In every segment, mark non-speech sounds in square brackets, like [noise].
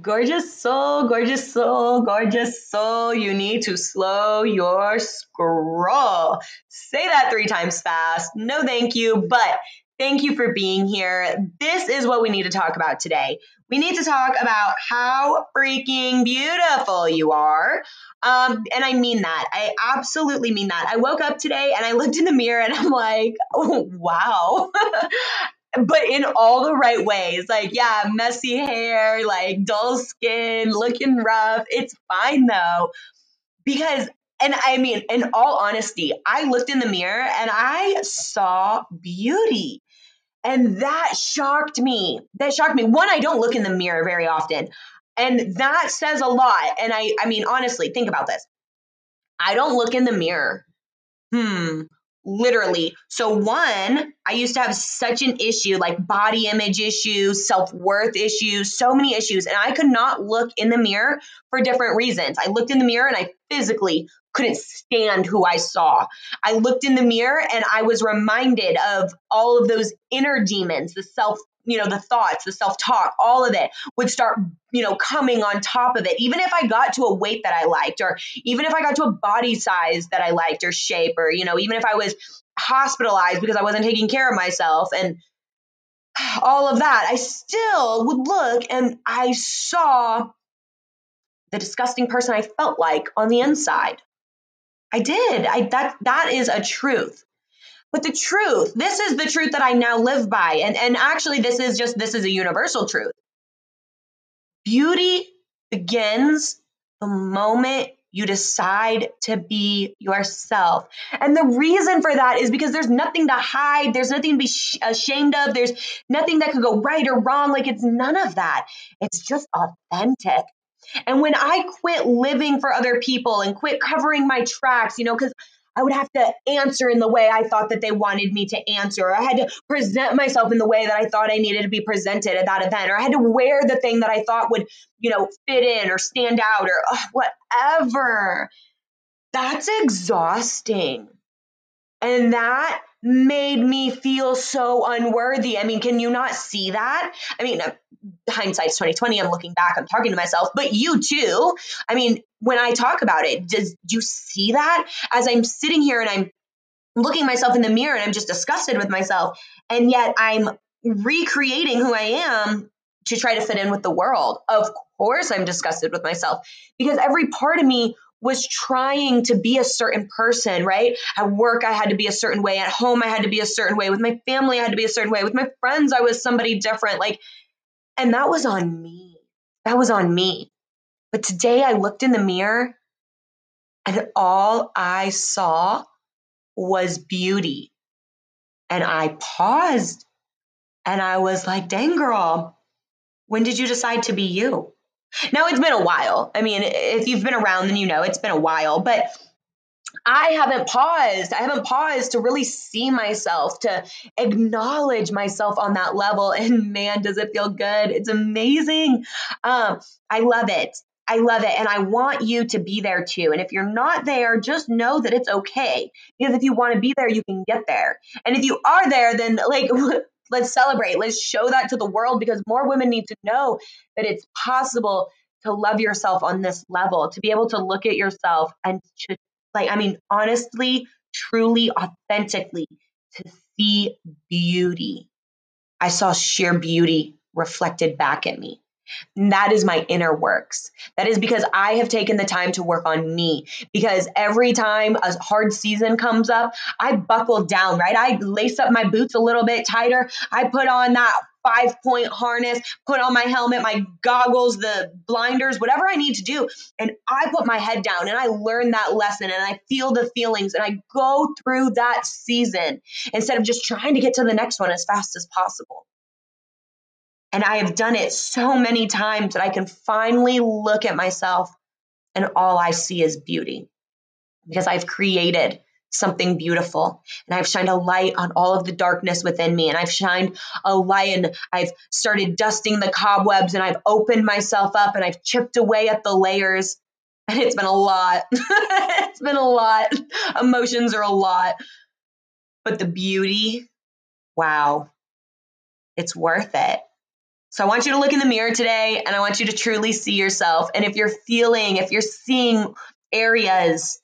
Gorgeous soul, gorgeous soul, gorgeous soul. You need to slow your scroll. Say that three times fast. No, thank you, but thank you for being here. This is what we need to talk about today. We need to talk about how freaking beautiful you are. Um, and I mean that. I absolutely mean that. I woke up today and I looked in the mirror and I'm like, [laughs] oh, wow. [laughs] but in all the right ways. Like, yeah, messy hair, like dull skin, looking rough. It's fine though. Because, and I mean, in all honesty, I looked in the mirror and I saw beauty. And that shocked me. That shocked me. One, I don't look in the mirror very often. And that says a lot. And I, I mean, honestly, think about this. I don't look in the mirror. Hmm, literally. So, one, I used to have such an issue like body image issues, self worth issues, so many issues. And I could not look in the mirror for different reasons. I looked in the mirror and I physically couldn't stand who I saw. I looked in the mirror and I was reminded of all of those inner demons, the self you know the thoughts the self-talk all of it would start you know coming on top of it. Even if i got to a weight that i liked or even if i got to a body size that i liked or shape or you know even if i was hospitalized because i wasn't taking care of myself and all of that i still would look and i saw the disgusting person i felt like on the inside. I did. I that that is a truth but the truth, this is the truth that I now live by. And, and actually, this is just, this is a universal truth. Beauty begins the moment you decide to be yourself. And the reason for that is because there's nothing to hide, there's nothing to be sh- ashamed of, there's nothing that could go right or wrong. Like it's none of that. It's just authentic. And when I quit living for other people and quit covering my tracks, you know, because I would have to answer in the way I thought that they wanted me to answer. or I had to present myself in the way that I thought I needed to be presented at that event, or I had to wear the thing that I thought would, you know, fit in or stand out or whatever. That's exhausting. And that made me feel so unworthy. I mean, can you not see that? I mean, hindsight's 2020. I'm looking back, I'm talking to myself, but you too. I mean, when I talk about it, does do you see that as I'm sitting here and I'm looking myself in the mirror and I'm just disgusted with myself, and yet I'm recreating who I am to try to fit in with the world. Of course, I'm disgusted with myself because every part of me was trying to be a certain person, right? At work, I had to be a certain way. At home, I had to be a certain way. With my family, I had to be a certain way. With my friends, I was somebody different. Like, and that was on me. That was on me. But today I looked in the mirror and all I saw was beauty. And I paused and I was like, dang, girl, when did you decide to be you? Now it's been a while. I mean, if you've been around, then you know it's been a while, but I haven't paused. I haven't paused to really see myself, to acknowledge myself on that level. [laughs] And man, does it feel good. It's amazing. Um, I love it. I love it. And I want you to be there too. And if you're not there, just know that it's okay. Because if you want to be there, you can get there. And if you are there, then like, [laughs] let's celebrate. Let's show that to the world because more women need to know that it's possible to love yourself on this level, to be able to look at yourself and to, like, I mean, honestly, truly, authentically, to see beauty. I saw sheer beauty reflected back at me. That is my inner works. That is because I have taken the time to work on me. Because every time a hard season comes up, I buckle down, right? I lace up my boots a little bit tighter. I put on that five point harness, put on my helmet, my goggles, the blinders, whatever I need to do. And I put my head down and I learn that lesson and I feel the feelings and I go through that season instead of just trying to get to the next one as fast as possible. And I have done it so many times that I can finally look at myself and all I see is beauty because I've created something beautiful and I've shined a light on all of the darkness within me and I've shined a light and I've started dusting the cobwebs and I've opened myself up and I've chipped away at the layers and it's been a lot. [laughs] it's been a lot. Emotions are a lot. But the beauty, wow, it's worth it. So I want you to look in the mirror today and I want you to truly see yourself. And if you're feeling, if you're seeing areas,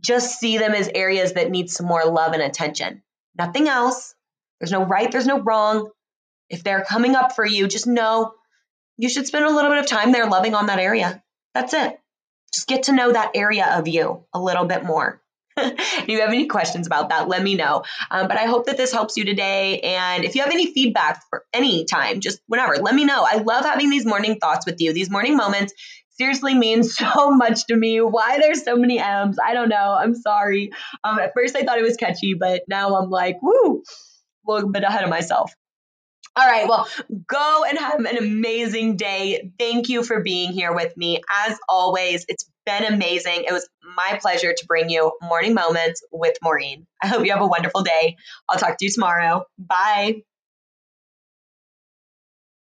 just see them as areas that need some more love and attention. Nothing else. There's no right, there's no wrong. If they're coming up for you, just know you should spend a little bit of time there loving on that area. That's it. Just get to know that area of you a little bit more. If you have any questions about that, let me know. Um, but I hope that this helps you today. And if you have any feedback for any time, just whenever, let me know. I love having these morning thoughts with you, these morning moments. Seriously means [laughs] so much to me. Why there's so many M's, I don't know. I'm sorry. Um, at first I thought it was catchy, but now I'm like, woo, a little bit ahead of myself. All right, well, go and have an amazing day. Thank you for being here with me. As always, it's been amazing. It was my pleasure to bring you Morning Moments with Maureen. I hope you have a wonderful day. I'll talk to you tomorrow. Bye.